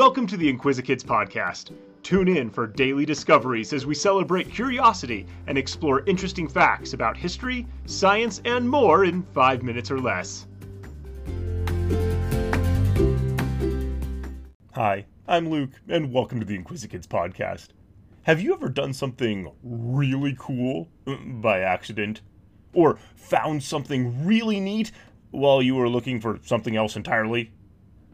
Welcome to the Inquisikids podcast. Tune in for daily discoveries as we celebrate curiosity and explore interesting facts about history, science, and more in five minutes or less. Hi, I'm Luke, and welcome to the Inquisikids podcast. Have you ever done something really cool uh, by accident? Or found something really neat while you were looking for something else entirely?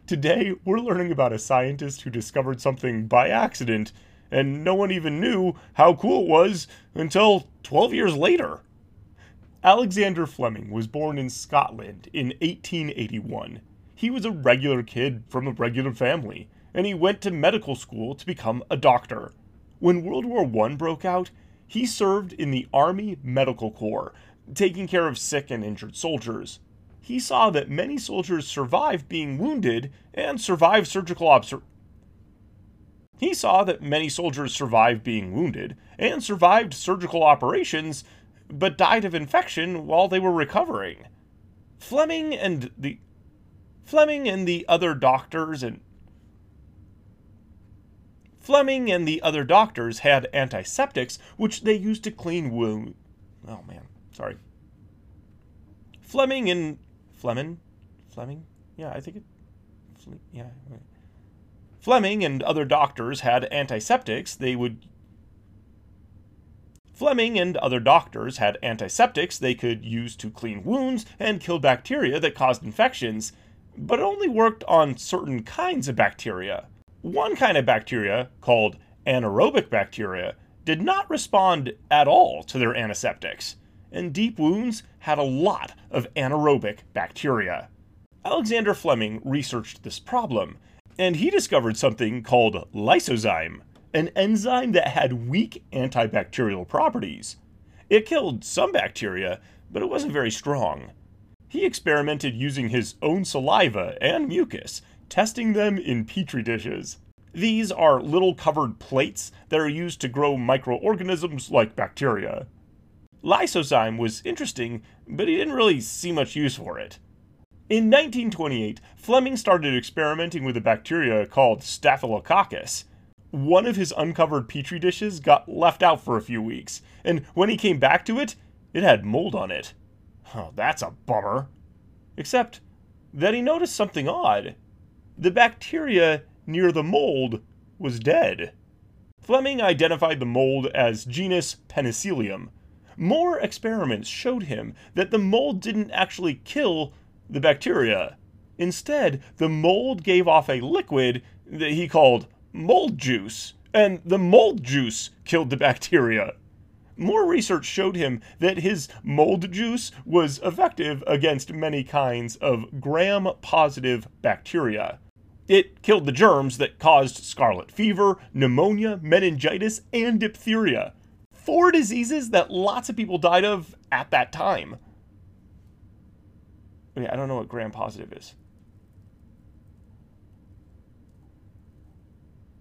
Today, we're learning about a scientist who discovered something by accident, and no one even knew how cool it was until 12 years later. Alexander Fleming was born in Scotland in 1881. He was a regular kid from a regular family, and he went to medical school to become a doctor. When World War I broke out, he served in the Army Medical Corps, taking care of sick and injured soldiers he saw that many soldiers survived being wounded and survived surgical obser- he saw that many soldiers survived being wounded and survived surgical operations but died of infection while they were recovering. Fleming and the Fleming and the other doctors and Fleming and the other doctors had antiseptics which they used to clean wounds. Oh man, sorry. Fleming and Fleming, Fleming, yeah, I think it, yeah. Fleming and other doctors had antiseptics they would. Fleming and other doctors had antiseptics they could use to clean wounds and kill bacteria that caused infections, but it only worked on certain kinds of bacteria. One kind of bacteria, called anaerobic bacteria, did not respond at all to their antiseptics and deep wounds had a lot of anaerobic bacteria. Alexander Fleming researched this problem, and he discovered something called lysozyme, an enzyme that had weak antibacterial properties. It killed some bacteria, but it wasn't very strong. He experimented using his own saliva and mucus, testing them in petri dishes. These are little covered plates that are used to grow microorganisms like bacteria. Lysozyme was interesting, but he didn't really see much use for it. In 1928, Fleming started experimenting with a bacteria called Staphylococcus. One of his uncovered petri dishes got left out for a few weeks, and when he came back to it, it had mold on it. Oh, that's a bummer. Except that he noticed something odd. The bacteria near the mold was dead. Fleming identified the mold as genus Penicillium, more experiments showed him that the mold didn't actually kill the bacteria. Instead, the mold gave off a liquid that he called mold juice, and the mold juice killed the bacteria. More research showed him that his mold juice was effective against many kinds of gram positive bacteria. It killed the germs that caused scarlet fever, pneumonia, meningitis, and diphtheria four diseases that lots of people died of at that time. I don't know what gram positive is.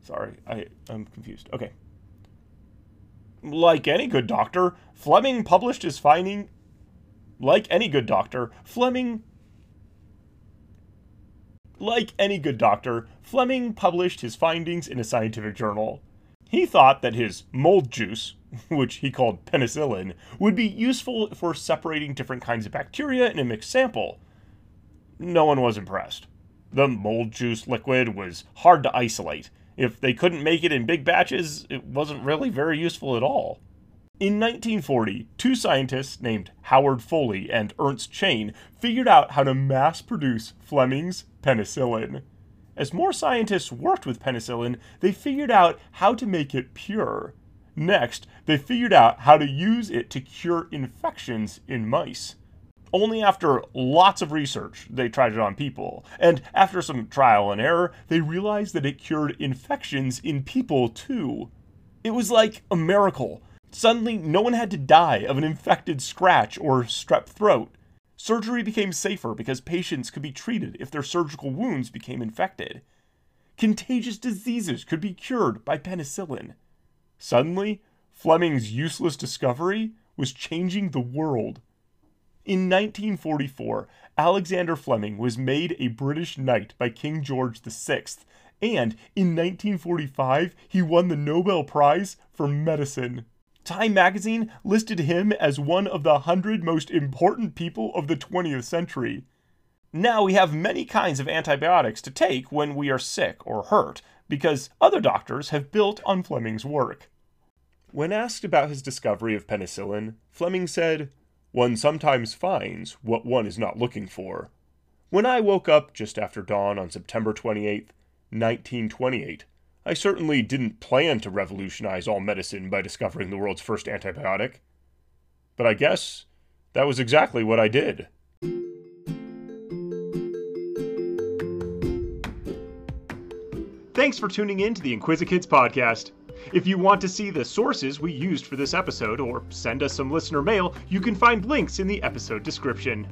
Sorry, I, I'm confused. Okay. Like any good doctor, Fleming published his finding. Like any good doctor, Fleming. Like any good doctor, Fleming published his findings in a scientific journal. He thought that his mold juice, which he called penicillin, would be useful for separating different kinds of bacteria in a mixed sample. No one was impressed. The mold juice liquid was hard to isolate. If they couldn't make it in big batches, it wasn't really very useful at all. In 1940, two scientists named Howard Florey and Ernst Chain figured out how to mass produce Fleming's penicillin. As more scientists worked with penicillin, they figured out how to make it pure. Next, they figured out how to use it to cure infections in mice. Only after lots of research, they tried it on people. And after some trial and error, they realized that it cured infections in people too. It was like a miracle. Suddenly, no one had to die of an infected scratch or strep throat. Surgery became safer because patients could be treated if their surgical wounds became infected. Contagious diseases could be cured by penicillin. Suddenly, Fleming's useless discovery was changing the world. In 1944, Alexander Fleming was made a British knight by King George VI, And in 1945, he won the Nobel Prize for Medicine. Time magazine listed him as one of the 100 most important people of the 20th century. Now we have many kinds of antibiotics to take when we are sick or hurt, because other doctors have built on Fleming's work. When asked about his discovery of penicillin, Fleming said, One sometimes finds what one is not looking for. When I woke up just after dawn on September 28, 1928, I certainly didn't plan to revolutionize all medicine by discovering the world's first antibiotic. But I guess that was exactly what I did. Thanks for tuning in to the Inquisikids podcast. If you want to see the sources we used for this episode or send us some listener mail, you can find links in the episode description.